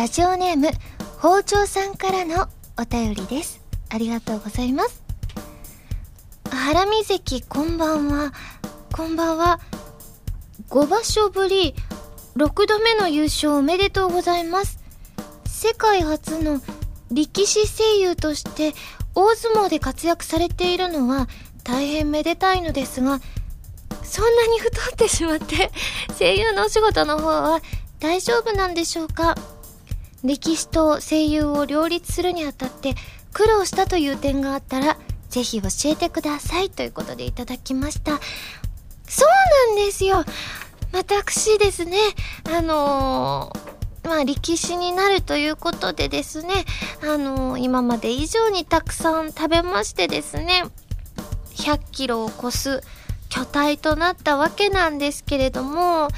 ラジオネーム包丁さんからのお便りです。ありがとうございます。ハラミ関こんばんは。こんばんは。5場所ぶり6度目の優勝おめでとうございます。世界初の力士声優として大相撲で活躍されているのは大変めでたいのですがそんなに太ってしまって声優のお仕事の方は大丈夫なんでしょうか？歴史と声優を両立するにあたって苦労したという点があったらぜひ教えてくださいということでいただきました。そうなんですよ。私ですねあのー、まあ力士になるということでですねあのー、今まで以上にたくさん食べましてですね100キロを超す巨体となったわけなんですけれども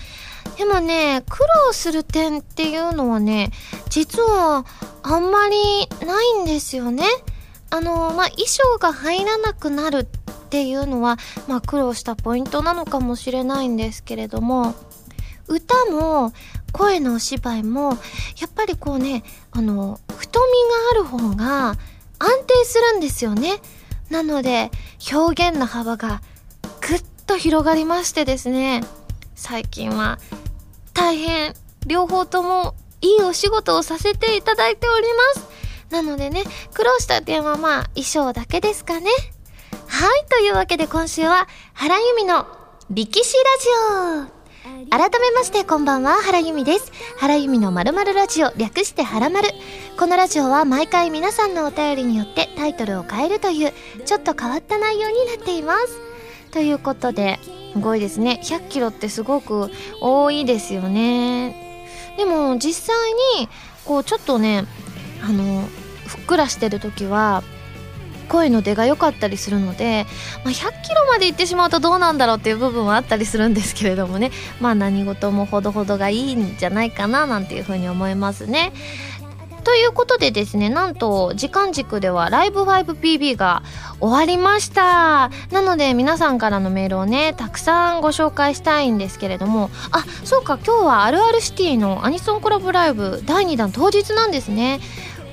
でもね苦労する点っていうのはね実はあんまりないんですよね。あのまあ、衣装が入らなくなるっていうのは、まあ、苦労したポイントなのかもしれないんですけれども歌も声のお芝居もやっぱりこうねあの太みがある方が安定するんですよね。なので表現の幅がぐっと広がりましてですね最近は大変。両方ともいいお仕事をさせていただいております。なのでね苦労した点はまあ衣装だけですかね。はいというわけで今週は原由美の力士ラジオ。改めましてこんばんは原由美です。原由美のまるまるラジオ略してはらまるこのラジオは毎回皆さんのお便りによってタイトルを変えるというちょっと変わった内容になっています。ということですごいですね。100キロってすごく多いですよね。でも実際にこうちょっとねあのふっくらしてる時は声の出が良かったりするので、まあ、100キロまで行ってしまうとどうなんだろうっていう部分はあったりするんですけれどもね。まあ何事もほどほどがいいんじゃないかななんていうふうに思いますね。ということでですねなんと時間軸ではライブ 5PB が終わりました。なので皆さんからのメールをねたくさんご紹介したいんですけれども。あそうか今日はあるあるシティのアニソンコラボライブ第2弾当日なんですね。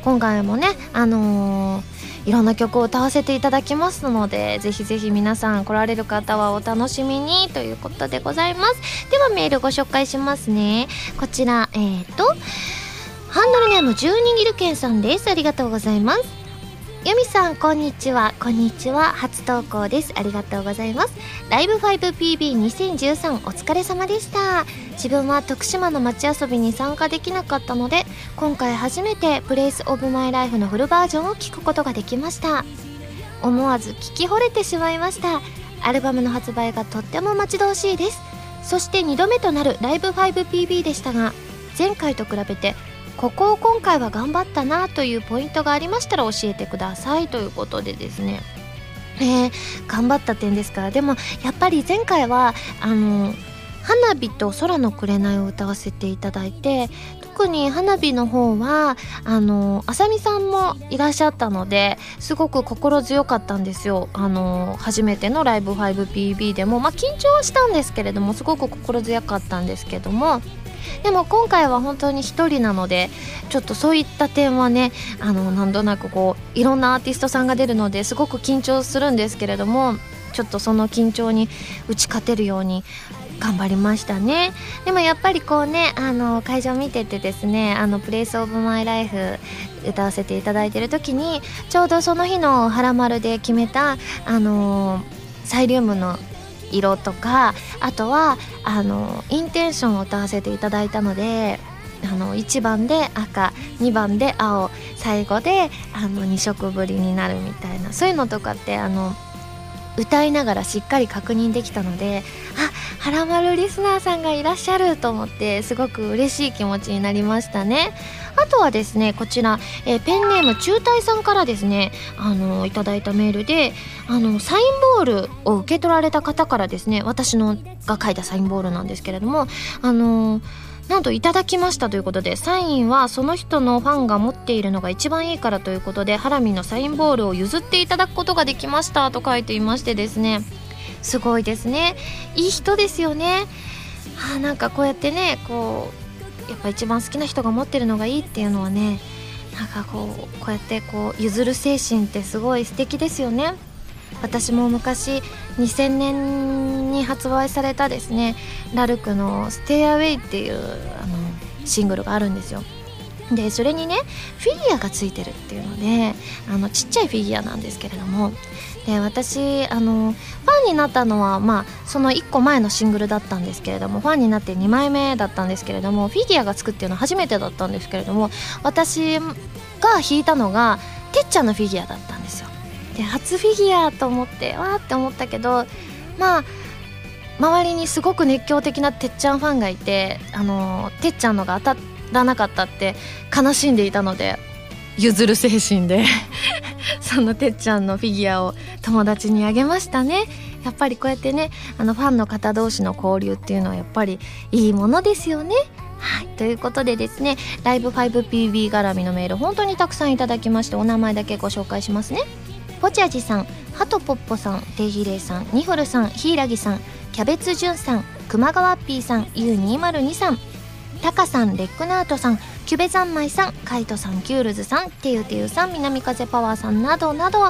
今回もねあのーいろんな曲を歌わせていただきますのでぜひぜひ皆さん来られる方はお楽しみにということでございます。ではメールご紹介しますね。こちらえっ、ー、とハンドルネーム12ギルケンさんです。ありがとうございます。ユミさんこんにちは。こんにちは。初投稿です。ありがとうございます。ライブ 5PB2013 お疲れ様でした。自分は徳島の街遊びに参加できなかったので今回初めてプレイスオブマイライフのフルバージョンを聴くことができました。思わず聞き惚れてしまいました。アルバムの発売がとっても待ち遠しいです。そして2度目となるライブ 5PB でしたが前回と比べてここを今回は頑張ったなというポイントがありましたら教えてくださいということでですね。えー、頑張った点ですからでもやっぱり前回はあの花火と空の紅を歌わせていただいて特に花火の方はあのあさみさんもいらっしゃったのですごく心強かったんですよ。あの初めてのライブ 5PB でもまあ緊張はしたんですけれどもすごく心強かったんですけどもでも今回は本当に1人なのでちょっとそういった点はねあのなんとなくこういろんなアーティストさんが出るのですごく緊張するんですけれどもちょっとその緊張に打ち勝てるように頑張りましたね。でもやっぱりこうねあの会場見ててですね「あのプレイスオブマイライフ歌わせていただいてる時にちょうどその日の「はらまる」で決めたあのサイリウムの色とかあとはあのインテンションを歌わせていただいたのであの1番で赤2番で青最後であの2色ぶりになるみたいなそういうのとかってあの歌いながらしっかり確認できたのであはらまるリスナーさんがいらっしゃると思ってすごく嬉しい気持ちになりましたね。あとはですねこちら、えー、ペンネーム中隊さんからですねあのいただいたメールであのサインボールを受け取られた方からですね私のが書いたサインボールなんですけれどもあのなんといただきましたということでサインはその人のファンが持っているのが一番いいからということでハラミのサインボールを譲っていただくことができましたと書いていましてですね。すごいですね。いい人ですよね。あなんかこうやってねこうやっぱ一番好きな人が持ってるのがいいっていうのはねなんかこうこうやってこう譲る精神ってすごい素敵ですよね。私も昔2000年に発売されたですねラルクの「ステイアウェイ」っていうあのシングルがあるんですよ。でそれにねフィギュアがついてるっていうのであのちっちゃいフィギュアなんですけれどもで私あのファンになったのは、まあ、その1個前のシングルだったんですけれどもファンになって2枚目だったんですけれどもフィギュアがつくっていうのは初めてだったんですけれども私が弾いたのがてっちゃんのフィギュアだったんですよ。で初フィギュアと思ってわーって思ったけどまあ周りにすごく熱狂的なてっちゃんファンがいてあのてっちゃんのが当たらなかったって悲しんでいたので譲る精神で そのてっちゃんのフィギュアを友達にあげましたね。やっぱりこうやってねあのファンの方同士の交流っていうのはやっぱりいいものですよね。はい、ということでですねライブ 5PB 絡みのメール本当にたくさんいただきましてお名前だけご紹介しますね。ポチャジさんハトポッポさんデイヒレイさんニホルさんヒイラギさんキャベツジュンさん熊川ピーさん U202 さんタカさんレックナートさんキュベザンマイさんカイトさんキュールズさんテユテユさん南風パワーさんなどなど、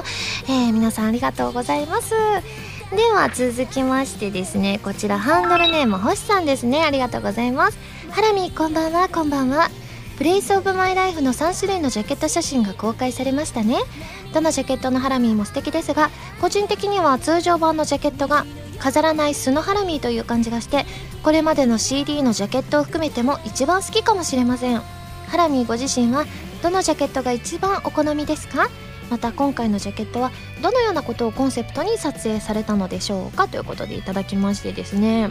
えー、皆さんありがとうございます。では続きましてですねこちらハンドルネーム星さんですね。ありがとうございます。ハラミこんばんはこんばんは。プレイスオブマイライフの3種類のジャケット写真が公開されましたね。どのジャケットのハラミーも素敵ですが個人的には通常版のジャケットが飾らない素のハラミーという感じがしてこれまでの CD のジャケットを含めても一番好きかもしれません。ハラミーご自身はどのジャケットが一番お好みですか？また今回のジャケットはどのようなことをコンセプトに撮影されたのでしょうか？ということでいただきましてですね。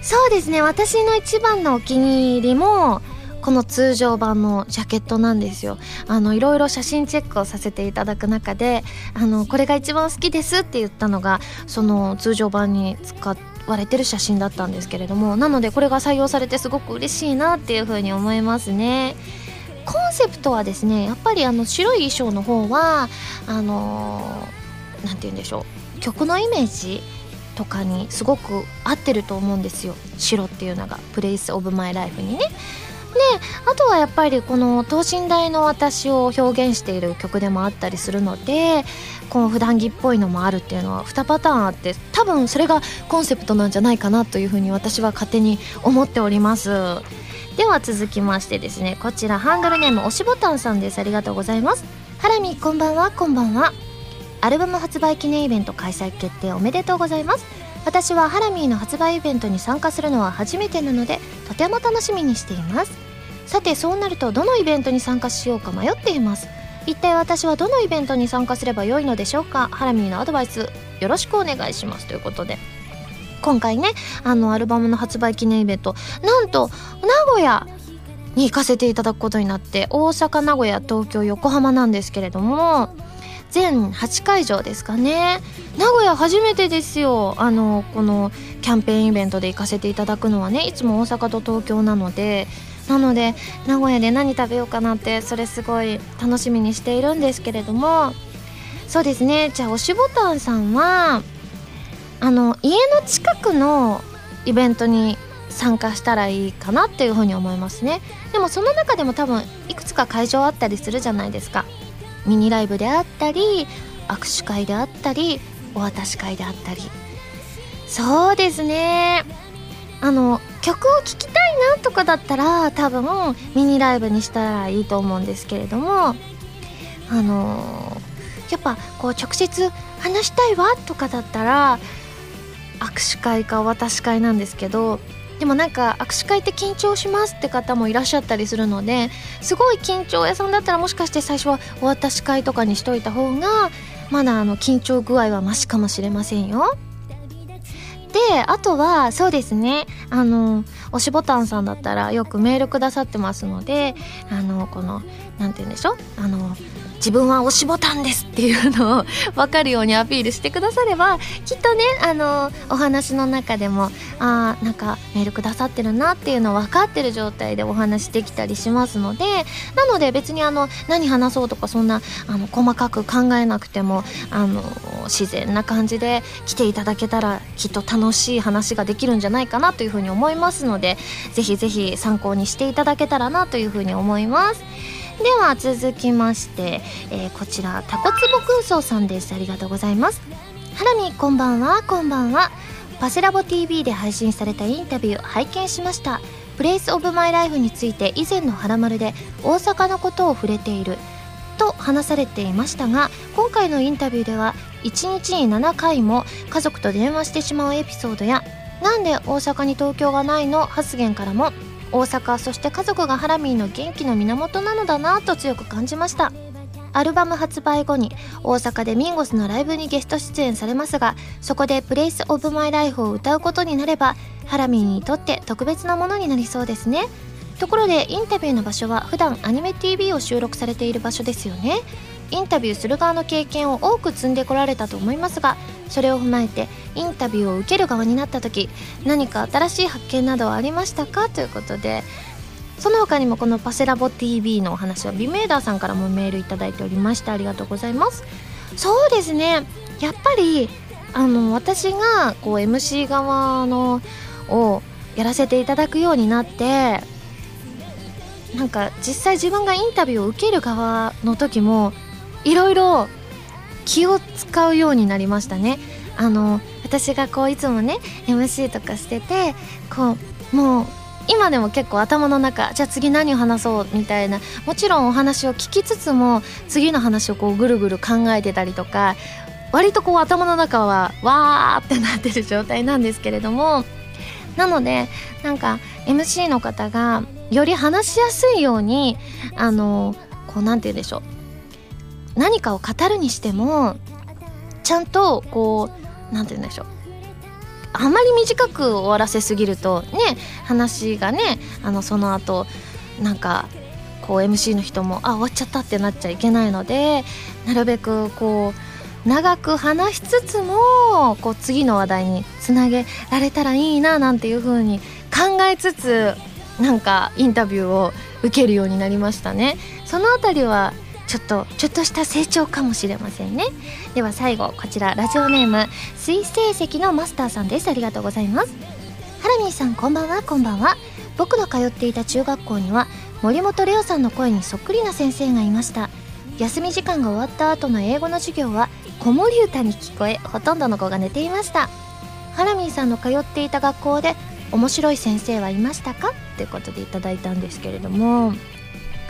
そうですね。私の一番のお気に入りもこの通常版のジャケットなんですよ。あのいろいろ写真チェックをさせていただく中であのこれが一番好きですって言ったのがその通常版に使われてる写真だったんですけれどもなのでこれが採用されてすごく嬉しいなっていうふうに思いますね。コンセプトはですねやっぱりあの白い衣装の方はあの何て言うんでしょう。曲のイメージとかにすごく合ってると思うんですよ。白っていうのが「プレイス・オブ・マイ・ライフ」にね。あとはやっぱりこの等身大の私を表現している曲でもあったりするのでこの普段着っぽいのもあるっていうのは2パターンあって多分それがコンセプトなんじゃないかなというふうに私は勝手に思っております。では続きましてですねこちらハンドルネーム押しボタンさんですありがとうございます。ハラミこんばんはこんばんは。アルバム発売記念イベント開催決定おめでとうございます。私はハラミーの発売イベントに参加するのは初めてなのでとても楽しみにしています。さてそうなるとどのイベントに参加しようか迷っています。一体私はどのイベントに参加すればよいのでしょうか。ハラミーのアドバイスよろしくお願いしますということで。今回ねあのアルバムの発売記念イベントなんと名古屋に行かせていただくことになって大阪名古屋東京横浜なんですけれども全8会場ですかね。名古屋初めてですよ。あのこのキャンペーンイベントで行かせていただくのはねいつも大阪と東京なのでなので名古屋で何食べようかなってそれすごい楽しみにしているんですけれども。そうですね。じゃあ押しボタンさんはあの家の近くのイベントに参加したらいいかなっていうふうに思いますね。でもその中でも多分いくつか会場あったりするじゃないですか。ミニライブであったり握手会であったりお渡し会であったり。そうですね。あの曲を聴きたいなとかだったら多分ミニライブにしたらいいと思うんですけれどもあのやっぱこう直接話したいわとかだったら握手会かお渡し会なんですけどでもなんか握手会って緊張しますって方もいらっしゃったりするのですごい緊張屋さんだったらもしかして最初はお渡し会とかにしといた方がまだあの緊張具合はマシかもしれませんよ。であとはそうですね。あの押しボタンさんだったらよくメールくださってますのであのこの何て言うんでしょう？あの自分は押しボタンですっていうのを分かるようにアピールしてくださればきっとねあのお話の中でもあなんかメールくださってるなっていうのを分かってる状態でお話できたりしますのでなので別にあの何話そうとかそんなあの細かく考えなくてもあの自然な感じで来ていただけたらきっと楽しい話ができるんじゃないかなというふうに思いますのでぜひぜひ参考にしていただけたらなというふうに思います。では続きまして、えー、こちらタコツボ空想さんです。ありがとうございます。ハラミこんばんは。こんばんは。パセラボ TV で配信されたインタビュー拝見しました。プレイスオブマイライフについて以前の「はらまる」で大阪のことを触れていると話されていましたが今回のインタビューでは1日に7回も家族と電話してしまうエピソードやなんで大阪に東京がないの？発言からも大阪そして家族がハラミーの元気の源なのだなと強く感じました。アルバム発売後に大阪でミンゴスのライブにゲスト出演されますがそこで「プレイスオブマイライフを歌うことになればハラミーにとって特別なものになりそうですね。ところでインタビューの場所は普段アニメ TV を収録されている場所ですよね。インタビューする側の経験を多く積んでこられたと思いますがそれを踏まえてインタビューを受ける側になった時何か新しい発見などはありましたか？ということでその他にもこのパセラボ TV のお話はビメーダーさんからもメールいただいておりましてありがとうございます。そうですね。やっぱりあの私がこう MC 側のをやらせていただくようになってなんか実際自分がインタビューを受ける側の時もいろいろ気を使うようになりましたね。あの私がこういつもね MC とかしててこうもう今でも結構頭の中じゃあ次何を話そうみたいなもちろんお話を聞きつつも次の話をこうぐるぐる考えてたりとか割とこう頭の中はわーってなってる状態なんですけれどもなのでなんか MC の方がより話しやすいようにあのこうなんて言うんでしょう。何かを語るにしてもちゃんとこう何て言うんでしょう。あまり短く終わらせすぎるとね話がねあのその後なんかこう MC の人もあ終わっちゃったってなっちゃいけないのでなるべくこう長く話しつつもこう次の話題につなげられたらいいななんていう風に考えつつなんかインタビューを受けるようになりましたね。その辺りはちょっとちょっとした成長かもしれませんね。では最後こちらラジオネーム水星石のマスターさんです。ありがとうございます。ハラミーさんこんばんはこんばんは。僕の通っていた中学校には森本レオさんの声にそっくりな先生がいました。休み時間が終わった後の英語の授業は子守歌に聞こえほとんどの子が寝ていました。ハラミーさんの通っていた学校で面白い先生はいましたか？ということでいただいたんですけれども。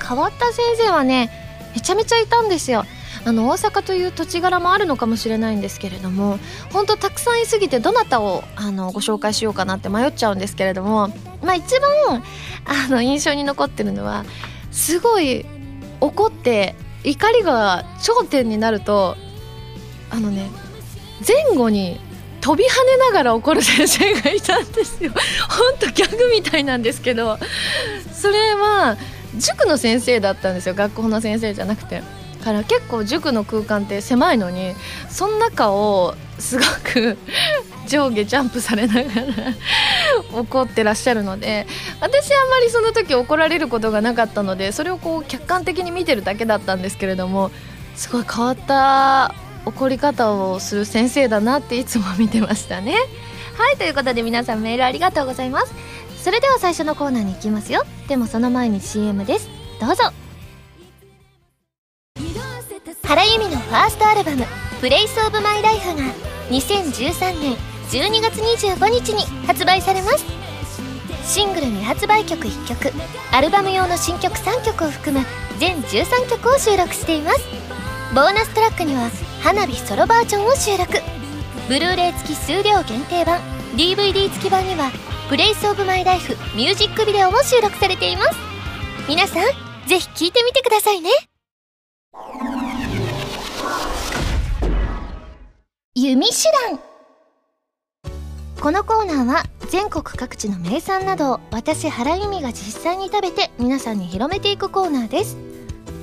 変わった先生はねめちゃめちゃいたんですよあの大阪という土地柄もあるのかもしれないんですけれども本当たくさんいすぎてどなたをあのご紹介しようかなって迷っちゃうんですけれども、まあ、一番あの印象に残ってるのはすごい怒って怒りが頂点になるとあのね前後に飛び跳ねながら怒る先生がいたんですよ。ほんとギャグみたいなんですけどそれは塾の先生だったんですよ。学校の先生じゃなくて。から結構塾の空間って狭いのにその中をすごく 上下ジャンプされながら 怒ってらっしゃるので私あんまりその時怒られることがなかったのでそれをこう客観的に見てるだけだったんですけれどもすごい変わった怒り方をする先生だなっていつも見てましたね。はいということで皆さんメールありがとうございます。それでは最初のコーナーに行きますよ。でもその前に CM です。どうぞ。原由美のファーストアルバム「プレイスオブマイライフが2013年12月25日に発売されます。シングル未発売曲1曲アルバム用の新曲3曲を含む全13曲を収録しています。ボーナストラックには花火ソロバージョンを収録。ブルーレイ付き数量限定版 DVD 付き版には「Place of My Life ミュージックビデオも収録されています。皆さんぜひ聴いてみてくださいね。弓手段。このコーナーは全国各地の名産などを私原由美が実際に食べて皆さんに広めていくコーナーです。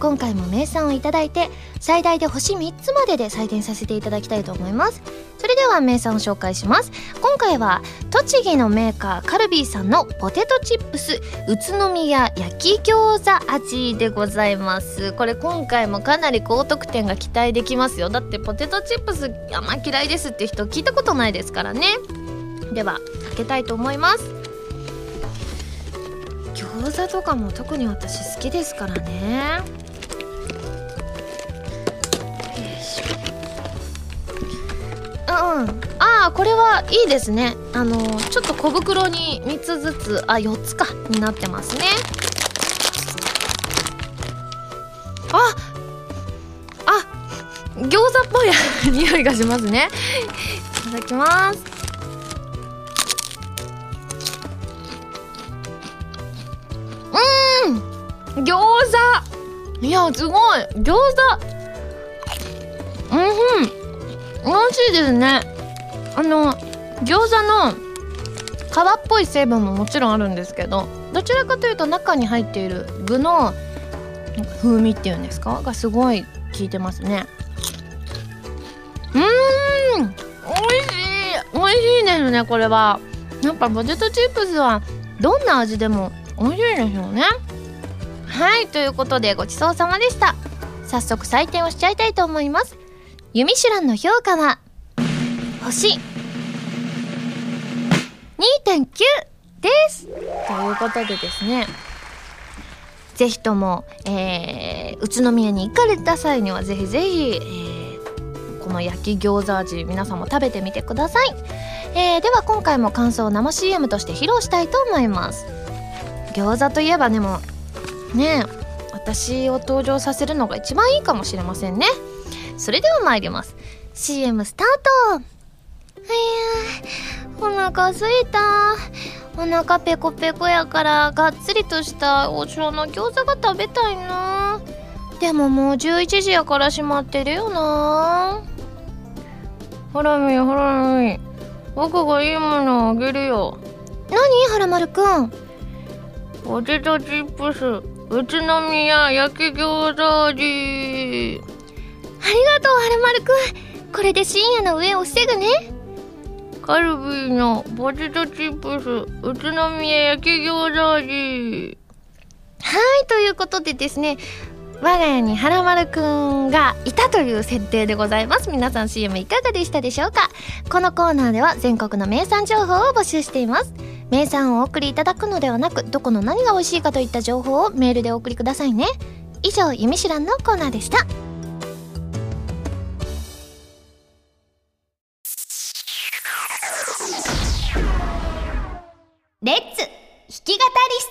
今回も名産をいただいて最大で星3つまでで採点させていただきたいと思います。それでは名産を紹介します。今回は栃木のメーカーカルビーさんのポテトチップス宇都宮焼き餃子味でございます。これ今回もかなり高得点が期待できますよ。だってポテトチップスあんま嫌いですって人聞いたことないですからね。では開けたいと思います。餃子とかも特に私好きですからね。うんああこれはいいですね。あのちょっと小袋に3つずつあ4つかになってますね。ああ餃子っぽい 匂いがしますね。いただきます。うん餃子。いやすごい。餃子。うんふん。美味しいですね。あの餃子の皮っぽい成分ももちろんあるんですけどどちらかというと中に入っている具の風味っていうんですか？がすごい効いてますね。うん！美味しい！美味しいですねこれは。やっぱポテトチップスはどんな味でも美味しいですよね。はいということでごちそうさまでした。早速採点をしちゃいたいと思います。ユミシュランの評価は、星。2.9です。ということでですね、ぜひとも、えー、宇都宮に行かれた際にはぜひぜひ、えー、この焼き餃子味皆さんも食べてみてください、えー、では今回も感想を生 CM として披露したいと思います。餃子といえばでもね私を登場させるのが一番いいかもしれませんね。それでは参ります。CM スタート。お腹すいた。お腹ペコペコやからがっつりとしたお城の餃子が食べたいな。でももう11時やから閉まってるよな。ハラミハラミ。僕がいいものあげるよ。何？ハラマルくん。ポテトチップス宇都宮焼き餃子味。ありがとう、はるまるくん。これで深夜の上を防ぐね。カルビーのポテトチップス、宇都宮焼き餃子味。はい、ということでですね、我が家にはらまるくんがいたという設定でございます。皆さん CM いかがでしたでしょうか？このコーナーでは全国の名産情報を募集しています。名産をお送りいただくのではなく、どこの何が美味しいかといった情報をメールでお送りくださいね。以上、ゆみしらんのコーナーでした。き語りス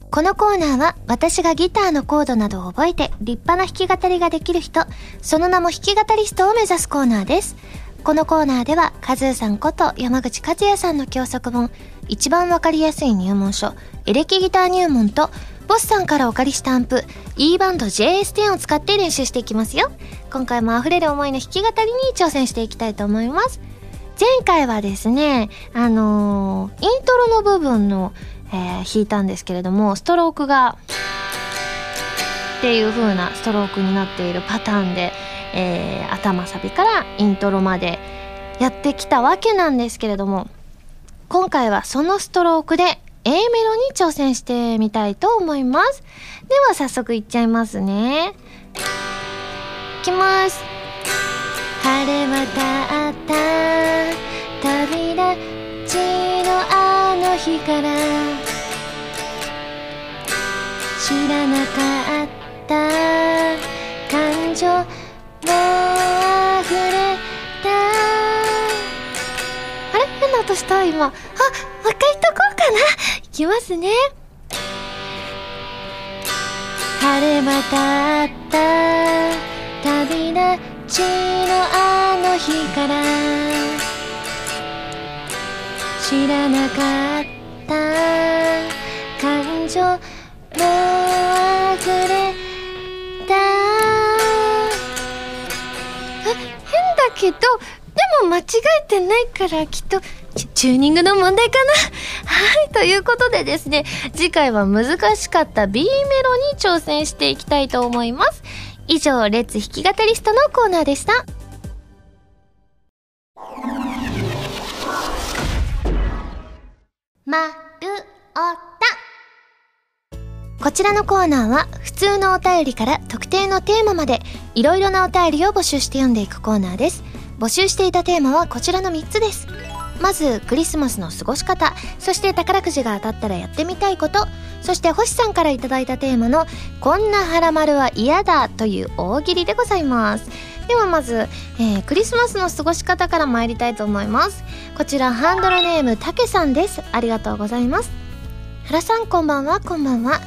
トこのコーナーは私がギターのコードなどを覚えて立派な弾き語りができる人、その名も弾き語りストを目指すコーナーです。このコーナーでは、カズーさんこと山口和也さんの教則本、一番わかりやすい入門書、エレキギター入門と、ボスさんからお借りしたアンプ、E バンド JS10 を使って練習していきますよ。今回も溢れる思いの弾き語りに挑戦していきたいと思います。前回はですね、あのー、イントロの部分の、えー、弾いたんですけれども、ストロークが、っていう風なストロークになっているパターンで、えー、頭サビからイントロまでやってきたわけなんですけれども、今回はそのストロークで A メロに挑戦してみたいと思います。では早速いっちゃいますね。いきます。晴れ渡った旅立ちのあの日から知らなかった感情も溢れた。あれ？変な音した？今。あもう一回言っとこうかな。いきますね。晴れ渡った旅立ちちのあの日から知らなかった。感情も溢れた。変だけどでも間違えてないからきっとチューニングの問題かな。はい、ということでですね、次回は難しかった B メロに挑戦していきたいと思います。以上、レッツ弾き語りストのコーナーでした。まるおた。こちらのコーナーは普通のお便りから特定のテーマまでいろいろなお便りを募集して読んでいくコーナーです。募集していたテーマはこちらの3つです。まずクリスマスの過ごし方そして宝くじが当たったらやってみたいことそして星さんから頂いたテーマの「こんなハラマルは嫌だ」という大喜利でございます。ではまず、えー、クリスマスの過ごし方から参りたいと思います。こちらハンドルネームたけさんです。ありがとうございます。原さんこんばんは。こんばんは。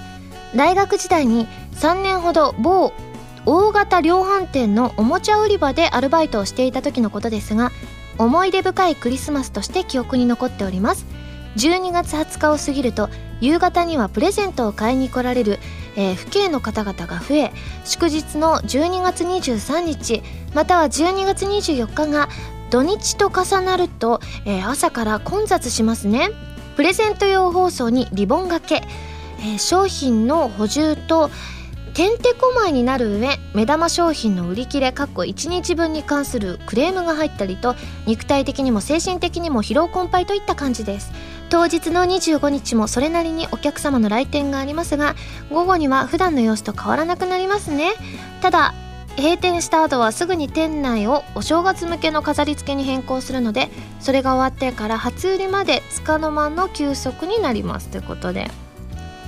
大学時代に3年ほど某大型量販店のおもちゃ売り場でアルバイトをしていた時のことですが思い出深いクリスマスとして記憶に残っております。12月20日を過ぎると夕方にはプレゼントを買いに来られる、えー、父兄の方々が増え祝日の12月23日または12月24日が土日と重なると、えー、朝から混雑しますね。プレゼント用包装にリボンがけ、えー、商品の補充と、てんてこまいになる上目玉商品の売り切れかっこ1日分に関するクレームが入ったりと肉体的にも精神的にも疲労困憊といった感じです。当日の25日もそれなりにお客様の来店がありますが午後には普段の様子と変わらなくなりますね。ただ閉店した後はすぐに店内をお正月向けの飾り付けに変更するのでそれが終わってから初売りまでつかの間の休息になります。ということで。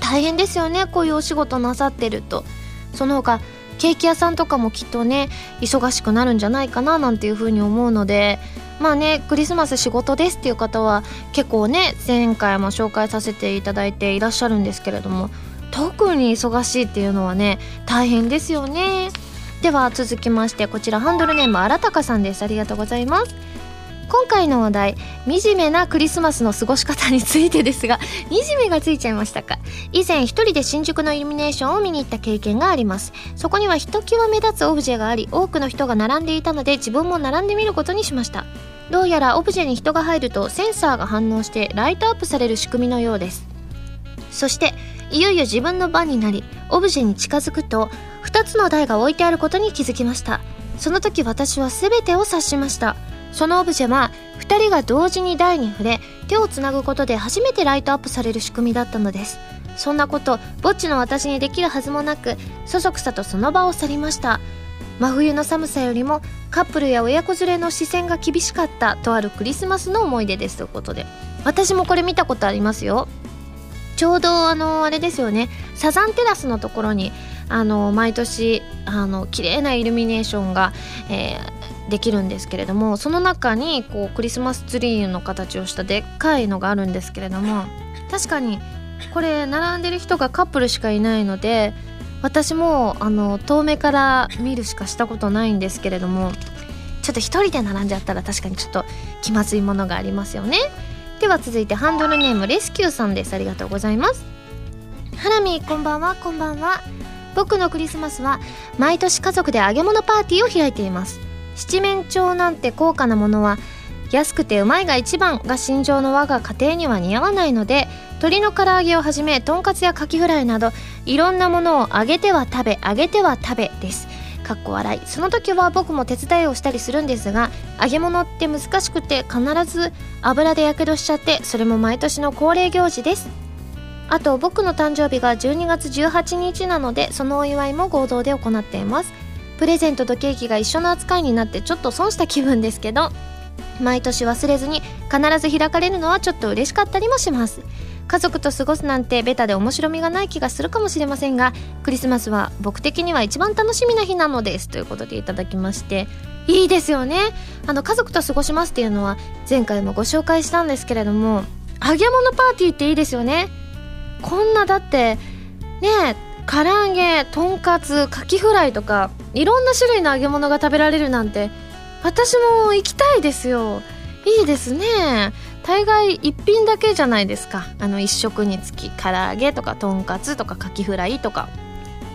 大変ですよねこういうお仕事なさってると。その他ケーキ屋さんとかもきっとね忙しくなるんじゃないかななんていうふうに思うので。まあねクリスマス仕事ですっていう方は結構ね前回も紹介させていただいていらっしゃるんですけれども特に忙しいっていうのはね大変ですよね。では続きましてこちらハンドルネームあらたかさんです。ありがとうございます。今回の話題惨めなクリスマスの過ごし方についてですが惨めがついちゃいましたか？以前一人で新宿のイルミネーションを見に行った経験があります。そこにはひときわ目立つオブジェがあり多くの人が並んでいたので自分も並んでみることにしました。どうやらオブジェに人が入るとセンサーが反応してライトアップされる仕組みのようです。そしていよいよ自分の番になりオブジェに近づくと2つの台が置いてあることに気づきました。その時私は全てを察しました。そのオブジェは2人が同時に台に触れ手をつなぐことで初めてライトアップされる仕組みだったのです。そんなことぼっちの私にできるはずもなくそそくさとその場を去りました。真冬の寒さよりもカップルや親子連れの視線が厳しかったとあるクリスマスの思い出です。ということで。私もこれ見たことありますよ。ちょうどあのあれですよね。サザンテラスのところにあの毎年あの綺麗なイルミネーションが、えー、できるんですけれどもその中にこうクリスマスツリーの形をしたでっかいのがあるんですけれども確かにこれ並んでる人がカップルしかいないので私もあの遠目から見るしかしたことないんですけれどもちょっと一人で並んじゃったら確かにちょっと気まずいものがありますよね。では続いてハンドルネームレスキューさんです。ありがとうございます。ハラミこんばんは。こんばんは。僕のクリスマスは毎年家族で揚げ物パーティーを開いています。七面鳥なんて高価なものは安くてうまいが一番が心情の我が家庭には似合わないので鶏の唐揚げをはじめとんかつやカキフライなどいろんなものを揚げては食べ揚げては食べです。かっこ笑い。その時は僕も手伝いをしたりするんですが揚げ物って難しくて必ず油でやけどしちゃってそれも毎年の恒例行事です。あと僕の誕生日が12月18日なのでそのお祝いも合同で行っています。プレゼントとケーキが一緒の扱いになってちょっと損した気分ですけど毎年忘れずに必ず開かれるのはちょっと嬉しかったりもします。家族と過ごすなんてベタで面白みがない気がするかもしれませんがクリスマスは僕的には一番楽しみな日なのですということでいただきましていいですよね。あの家族と過ごしますっていうのは前回もご紹介したんですけれども揚げ物パーティーっていいですよね。こんなだってね唐揚げとんかつカキフライとかいろんな種類の揚げ物が食べられるなんて私も行きたいですよ。いいですね。大概一品だけじゃないですか。あの一食につき唐揚げとかとんかつとかカキフライとか。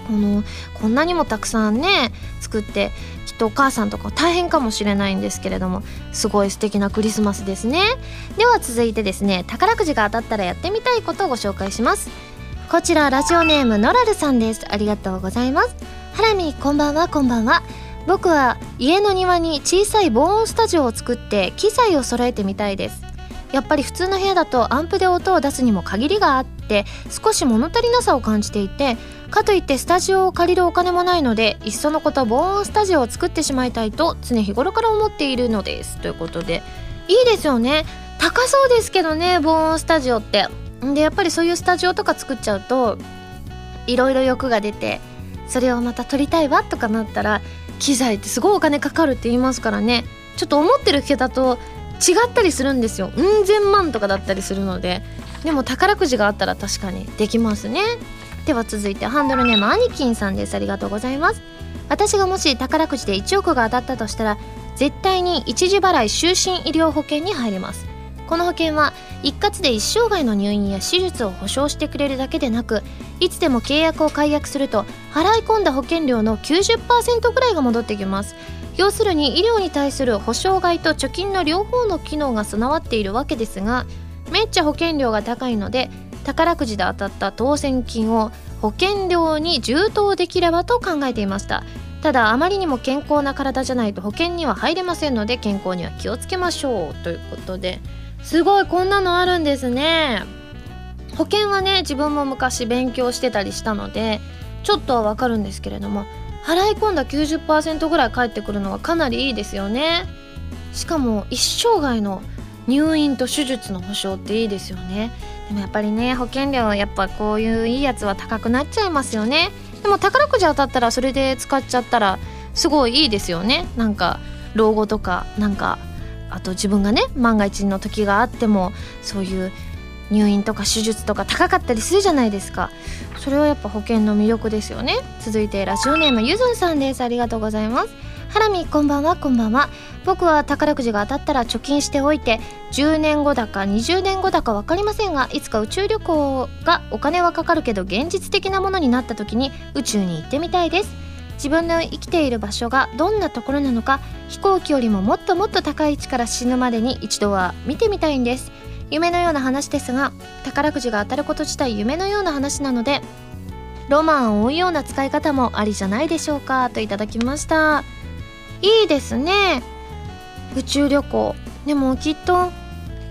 このこんなにもたくさんね作ってきっとお母さんとか大変かもしれないんですけれどもすごい素敵なクリスマスですね。では続いてですね宝くじが当たったらやってみたいことをご紹介します。こちらラジオネームノラルさんです。ありがとうございます。ハラミこんばんはこんばんは。僕は家の庭に小さい防音スタジオを作って機材を揃えてみたいです。やっぱり普通の部屋だとアンプで音を出すにも限りがあって少し物足りなさを感じていてかといってスタジオを借りるお金もないのでいっそのこと防音スタジオを作ってしまいたいと常日頃から思っているのです。ということでいいですよね。高そうですけどね防音スタジオって。でやっぱりそういうスタジオとか作っちゃうといろいろ欲が出てそれをまた撮りたいわとかなったら機材ってすごいお金かかるって言いますからね。ちょっと思ってる桁と違ったりするんですよ。うん千万とかだったりするので。でも宝くじがあったら確かにできますね。では続いてハンドルネームアニキンさんです。ありがとうございます。私がもし宝くじで1億が当たったとしたら絶対に一時払い就寝医療保険に入ります。この保険は一括で一生涯の入院や手術を保証してくれるだけでなくいつでも契約を解約すると払い込んだ保険料の90%ぐらいが戻ってきます。要するに医療に対する保証外と貯金の両方の機能が備わっているわけですがめっちゃ保険料が高いので宝くじで当たった当選金を保険料に充当できればと考えていました。ただあまりにも健康な体じゃないと保険には入れませんので健康には気をつけましょう。ということですごいこんなのあるんですね。保険はね自分も昔勉強してたりしたのでちょっとはわかるんですけれども払い込んだ90%ぐらい返ってくるのはかなりいいですよね。しかも一生涯の入院と手術の保証っていいですよね。でもやっぱりね保険料はやっぱこういういいやつは高くなっちゃいますよね。でも宝くじ当たったらそれで使っちゃったらすごいいいですよね。なんか老後とかなんかあと自分がね万が一の時があってもそういう入院とか手術とか高かったりするじゃないですか。それはやっぱ保険の魅力ですよね。続いてラジオネームゆずんさんです。ありがとうございます。ハラミこんばんはこんばんは。僕は宝くじが当たったら貯金しておいて10年後だか20年後だか分かりませんがいつか宇宙旅行がお金はかかるけど現実的なものになった時に宇宙に行ってみたいです。自分の生きている場所がどんなところなのか飛行機よりももっともっと高い位置から死ぬまでに一度は見てみたいんです。夢のような話ですが宝くじが当たること自体夢のような話なのでロマンを追うような使い方もありじゃないでしょうかといただきました。いいですね。宇宙旅行。でもきっと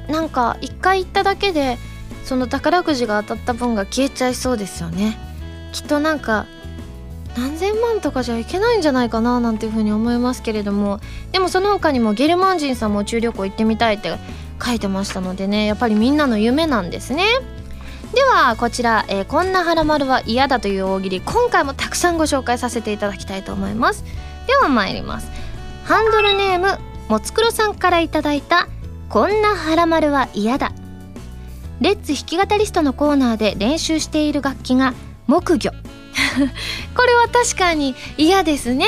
なんか一回行っただけでその宝くじが当たった分が消えちゃいそうですよね。きっとなんか何千万とかじゃいけないんじゃないかななんていうふうに思いますけれどもでもその他にもゲルマン人さんも宇宙旅行行ってみたいって書いてましたのでねやっぱりみんなの夢なんですね。ではこちら、えー、こんなはらまるは嫌だという大喜利今回もたくさんご紹介させていただきたいと思います。では参ります。ハンドルネームもつくろさんからいただいたこんなはらまるは嫌だ。レッツ弾き語りストのコーナーで練習している楽器が木魚。これは確かに嫌ですね。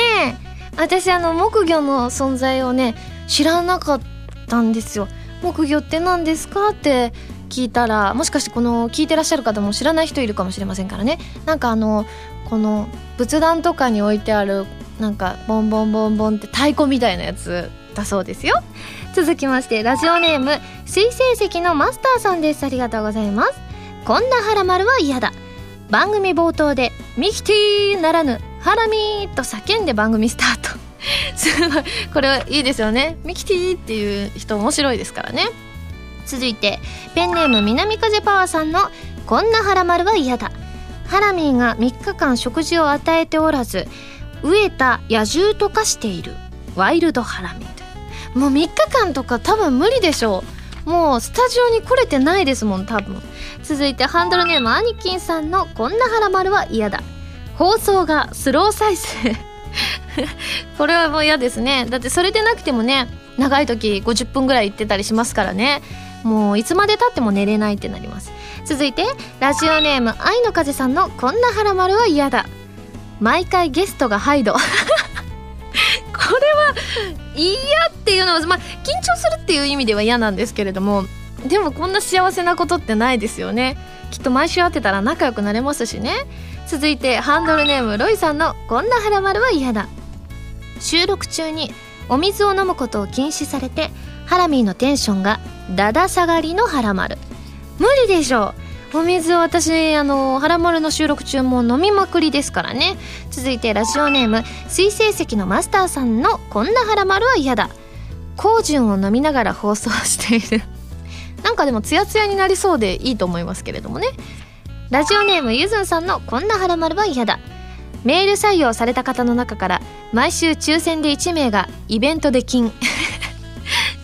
私あの木魚の存在をね知らなかったんですよ。木魚って何ですかって聞いたらもしかしてこの聞いてらっしゃる方も知らない人いるかもしれませんからね。なんかあのこの仏壇とかに置いてあるなんかボンボンボンボンって太鼓みたいなやつだそうですよ。続きましてラジオネーム水星石のマスターさんです。ありがとうございます。こんなハラマルは嫌だ。番組冒頭で「ミキティー」ならぬ「ハラミー」と叫んで番組スタート。すごい。これはいいですよね。ミキティーっていう人面白いですからね。続いてペンネーム南風パワーさんの「こんなハラマルは嫌だ」ハラミーが3日間食事を与えておらず飢えた野獣と化しているワイルドハラミー。もう3日間とか多分無理でしょう。もうスタジオに来れてないですもん多分。続いてハンドルネームアニキンさんの「こんなハラマルは嫌だ」放送がスロー再生 これはもう嫌ですね。だってそれでなくてもね長い時50分ぐらい行ってたりしますからね。もういつまでたっても寝れないってなります。続いてラジオネーム愛の風さんの「こんなハラマルは嫌だ」毎回ゲストがハイド。これは嫌っていうのはまあ緊張するっていう意味では嫌なんですけれどもでもこんな幸せなことってないですよね。きっと毎週会ってたら仲良くなれますしね。続いてハンドルネームロイさんの「こんなハラマルは嫌だ」収録中にお水を飲むことを禁止されてハラミーのテンションがだだ下がりのハラマル。無理でしょう。お水を私あのハラマルの収録中も飲みまくりですからね。続いてラジオネーム水星石のマスターさんのこんなハラマルは嫌だ。高純を飲みながら放送している。なんかでもツヤツヤになりそうでいいと思いますけれどもね。ラジオネームゆずんさんのこんなハラマルは嫌だ。メール採用された方の中から毎週抽選で1名がイベントで金。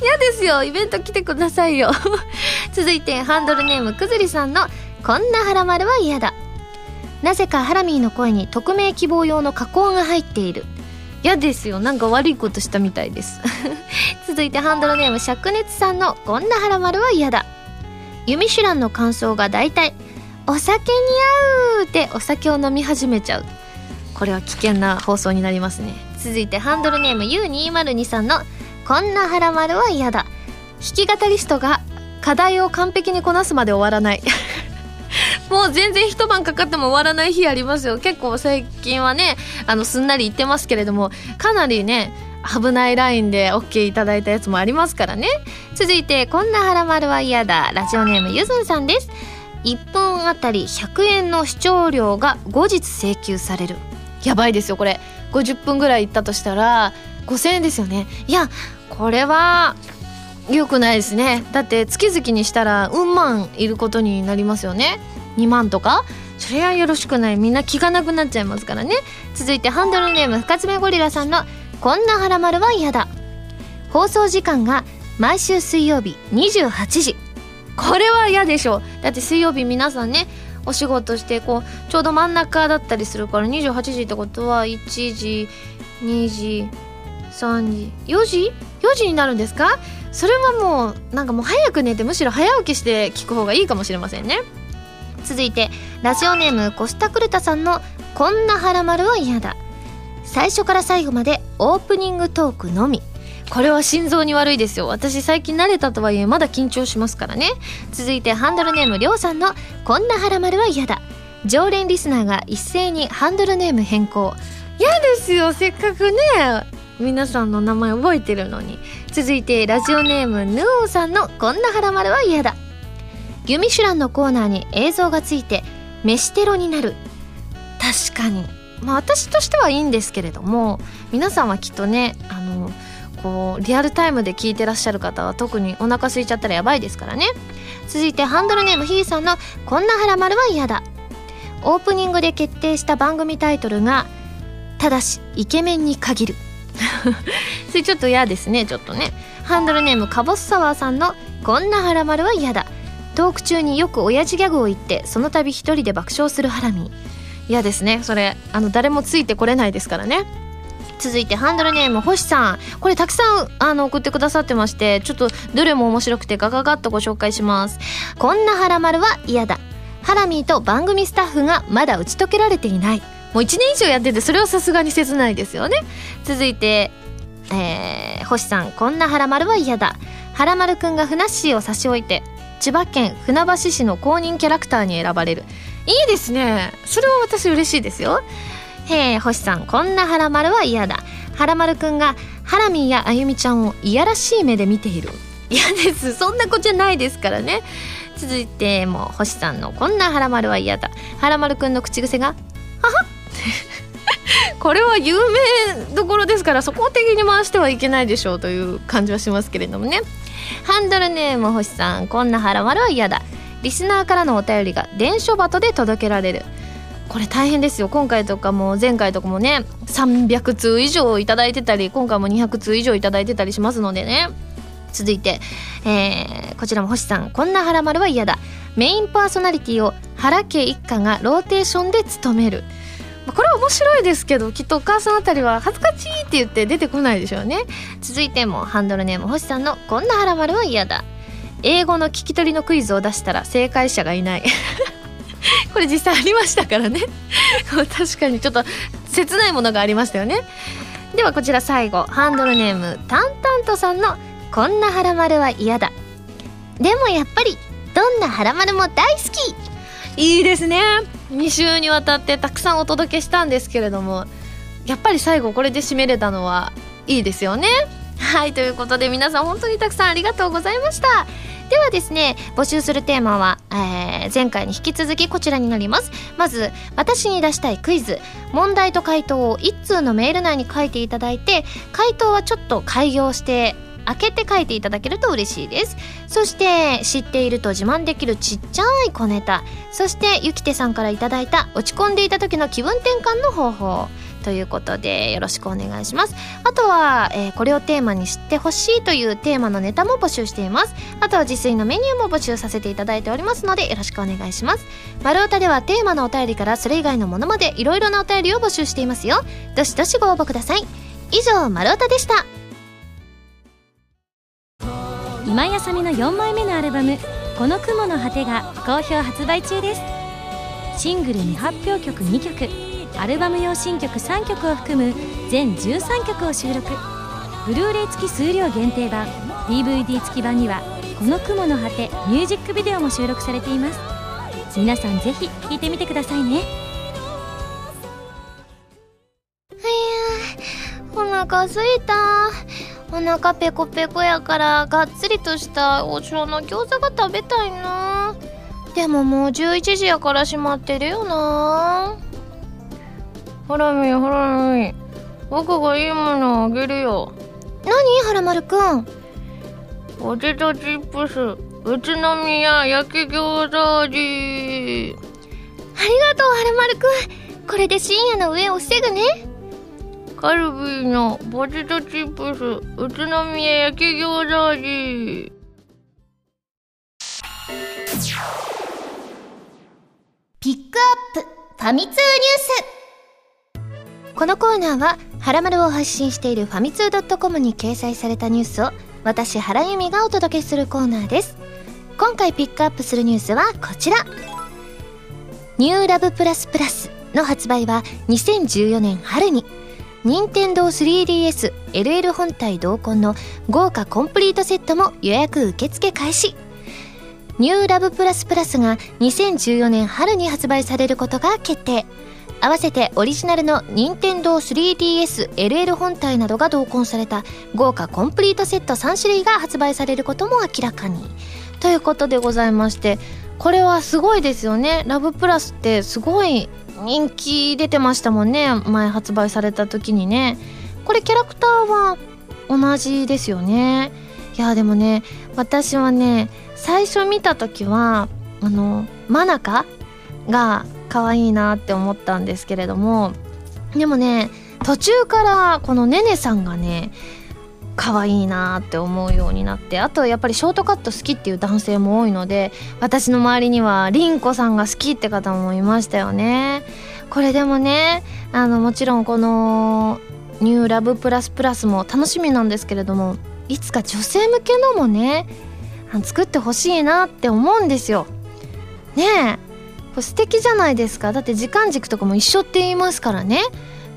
嫌ですよイベント来てくださいよ。続いてハンドルネームくずりさんのこんなハラマルは嫌だ。なぜかハラミーの声に匿名希望用の加工が入っている。嫌ですよ。なんか悪いことしたみたいです。続いてハンドルネーム灼熱さんのこんなハラマルは嫌だ。ユミシュランの感想が大体お酒に合うってお酒を飲み始めちゃう。これは危険な放送になりますね。続いてハンドルネーム U202 さんのこんなハラマルは嫌だ。弾き語りストが課題を完璧にこなすまで終わらないもう全然一晩かかっても終わらない日ありますよ。結構最近はねあのすんなり言ってますけれどもかなりね危ないラインで OK いただいたやつもありますからね。続いてこんなハラマルは嫌だ。ラジオネームゆずんさんです。1本あたり100円の視聴料が後日請求される。やばいですよこれ。50分ぐらい行ったとしたら5000円ですよね。いやこれは良くないですね。だって月々にしたらうん万いることになりますよね。2万とか？それはよろしくない。みんな気がなくなっちゃいますからね。続いてハンドルネーム深爪ゴリラさんの「こんなハラマルは嫌だ」放送時間が毎週水曜日28時。これは嫌でしょ。だって水曜日皆さんねお仕事してこうちょうど真ん中だったりするから28時ってことは1時2時3時4時 ?4 時になるんですか？それはもうなんかもう早く寝てむしろ早起きして聞く方がいいかもしれませんね。続いてラジオネームコスタクルタさんの「こんなハラマルは嫌だ」最初から最後までオープニングトークのみ。これは心臓に悪いですよ。私最近慣れたとはいえまだ緊張しますからね。続いてハンドルネームりょうさんの「こんなハラマルは嫌だ」常連リスナーが一斉にハンドルネーム変更。嫌ですよせっかくね。皆さんの名前覚えてるのに。続いてラジオネームヌオさんの「こんなハラマルは嫌だ」ユミシュランのコーナーに映像がついて飯テロになる。確かに。まあ私としてはいいんですけれども皆さんはきっとねあのこうリアルタイムで聞いてらっしゃる方は特にお腹空いちゃったらやばいですからね。続いてハンドルネームひーさんの「こんなハラマルは嫌だ」オープニングで決定した番組タイトルが「ただしイケメンに限る」それちょっと嫌ですねちょっとね。ハンドルネームカボスサワーさんの「こんなハラマルは嫌だ」トーク中によく親父ギャグを言ってその度一人で爆笑するハラミ。嫌ですね。それあの誰もついてこれないですからね。続いてハンドルネーム星さん。これたくさんあの送ってくださってましてちょっとどれも面白くてガガガッとご紹介します。こんなハラマルは嫌だ。ハラミーと番組スタッフがまだ打ち解けられていない。もう1年以上やっててそれはさすがに切ないですよね。続いてえー、星さん。こんなハラマルは嫌だ。ハラマルくんがふなっしーを差し置いて千葉県船橋市の公認キャラクターに選ばれる。いいですね。それは私嬉しいですよ。へえ星さんこんなハラマルは嫌だ。ハラマルくんがハラミーやあゆみちゃんをいやらしい目で見ている。嫌です。そんな子じゃないですからね。続いてもう星さんのこんなハラマルは嫌だ。ハラマルくんの口癖が「はは これは有名どころですからそこを敵に回してはいけないでしょうという感じはしますけれどもね。ハンドルネーム星さんこんなハラマルは嫌だ。リスナーからのお便りが電書バトで届けられる。これ大変ですよ。今回とかも前回とかもね300通以上いただいてたり今回も200通以上いただいてたりしますのでね。続いて、えー、こちらも星さんこんなハラマルは嫌だ。メインパーソナリティを原家一家がローテーションで務める。これは面白いですけどきっとお母さんあたりは恥ずかしいって言って出てこないでしょうね。続いてもハンドルネーム星さんのこんなハラマルは嫌だ。英語の聞き取りのクイズを出したら正解者がいない。これ実際ありましたからね。確かにちょっと切ないものがありましたよね。ではこちら最後ハンドルネームタンタントさんの「こんなハラマルは嫌だ」でもやっぱりどんなハラマルも大好き。いいですね2週にわたってたくさんお届けしたんですけれどもやっぱり最後これで締めれたのはいいですよね。はいということで皆さん本当にたくさんありがとうございました。ではですね募集するテーマは、えー、前回に引き続きこちらになります。まず私に出したいクイズ。問題と回答を1通のメール内に書いていただいて回答はちょっと改行して開けて書いていただけると嬉しいです。そして知っていると自慢できるちっちゃい小ネタ。そしてゆきてさんからいただいた落ち込んでいた時の気分転換の方法。ということでよろしくお願いします。あとは、えー、これをテーマに知ってほしいというテーマのネタも募集しています。あとは自炊のメニューも募集させていただいておりますのでよろしくお願いします。丸太ではテーマのお便りからそれ以外のものまでいろいろなお便りを募集していますよ。どしどしご応募ください。以上丸太でした。今井あさみの4枚目のアルバム「この雲の果て」が好評発売中です。シングル未発表曲2曲アルバム用新曲3曲を含む全13曲を収録。ブルーレイ付き数量限定版 DVD 付き版には「この雲の果て」ミュージックビデオも収録されています。皆さんぜひ聴いてみてくださいね。お腹すいたお腹ペコペコやからがっつりとしたお城の餃子が食べたいな。でももう11時やから閉まってるよな。ハラミハラミ。僕がいいものあげるよ。何？ハラマルくん。ポテトチップス。宇都宮焼き餃子味。ありがとうハラマルくん。これで深夜の上を防ぐねカルビーのポテトチップス宇都宮焼き餃子味。ピックアップファミ通ニュース。このコーナーは「はらまる」を配信しているファミツー .com に掲載されたニュースを私原由美がお届けするコーナーです。今回ピックアップするニュースはこちら。ニューラブプラスプラスの発売は2014年春に。任天堂 3DS LL 本体同梱の豪華コンプリートセットも予約受付開始。ニューラブプラスプラスが2014年春に発売されることが決定。合わせてオリジナルの任天堂 3DSLL 本体などが同梱された豪華コンプリートセット3種類が発売されることも明らかに。ということでございましてこれはすごいですよね。ラブプラスってすごい人気出てましたもんね前発売された時にね。これキャラクターは同じですよね。いやでもね私はね最初見た時はあのマナカが可愛いなって思ったんですけれども。でもね途中からこのねねさんがね可愛いなって思うようになってあとやっぱりショートカット好きっていう男性も多いので私の周りにはりんこさんが好きって方もいましたよね。これでもねあのもちろんこのニューラブプラスプラスも楽しみなんですけれどもいつか女性向けのもね作ってほしいなって思うんですよ。ねえ。素敵じゃないですか。だって時間軸とかも一緒って言いますからね。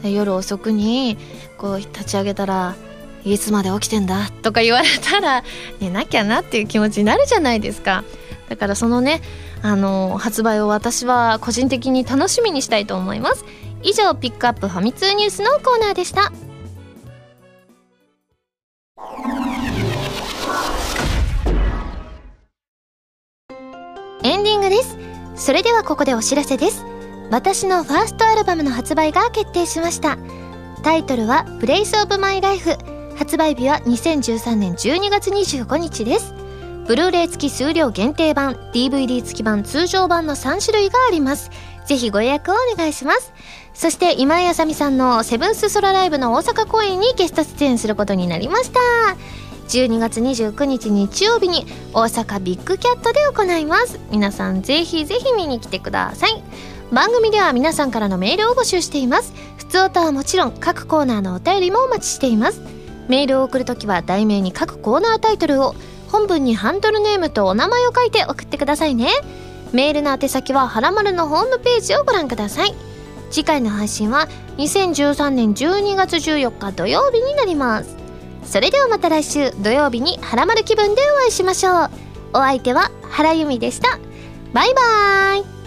夜遅くにこう立ち上げたら「いつまで起きてんだ?」とか言われたら寝なきゃなっていう気持ちになるじゃないですか。だからそのねあの発売を私は個人的に楽しみにしたいと思います。以上ピックアップファミ通ニュースのコーナーでした。エンディングです。それではここでお知らせです。私のファーストアルバムの発売が決定しました。タイトルは「プレイスオブマイライフ発売日は2013年12月25日です。ブルーレイ付き数量限定版 DVD 付き版通常版の3種類があります。ぜひご予約をお願いします。そして今井あさみさんのセブンスソラライブの大阪公演にゲスト出演することになりました。12月29日日曜日に大阪ビッグキャットで行います。皆さんぜひぜひ見に来てください。番組では皆さんからのメールを募集しています。普通歌はもちろん各コーナーのお便りもお待ちしています。メールを送るときは題名に各コーナータイトルを本文にハンドルネームとお名前を書いて送ってくださいね。メールの宛先ははらまるのホームページをご覧ください。次回の配信は2013年12月14日土曜日になります。それではまた来週土曜日にハラマル気分でお会いしましょう。お相手は原由美でした。バイバーイ。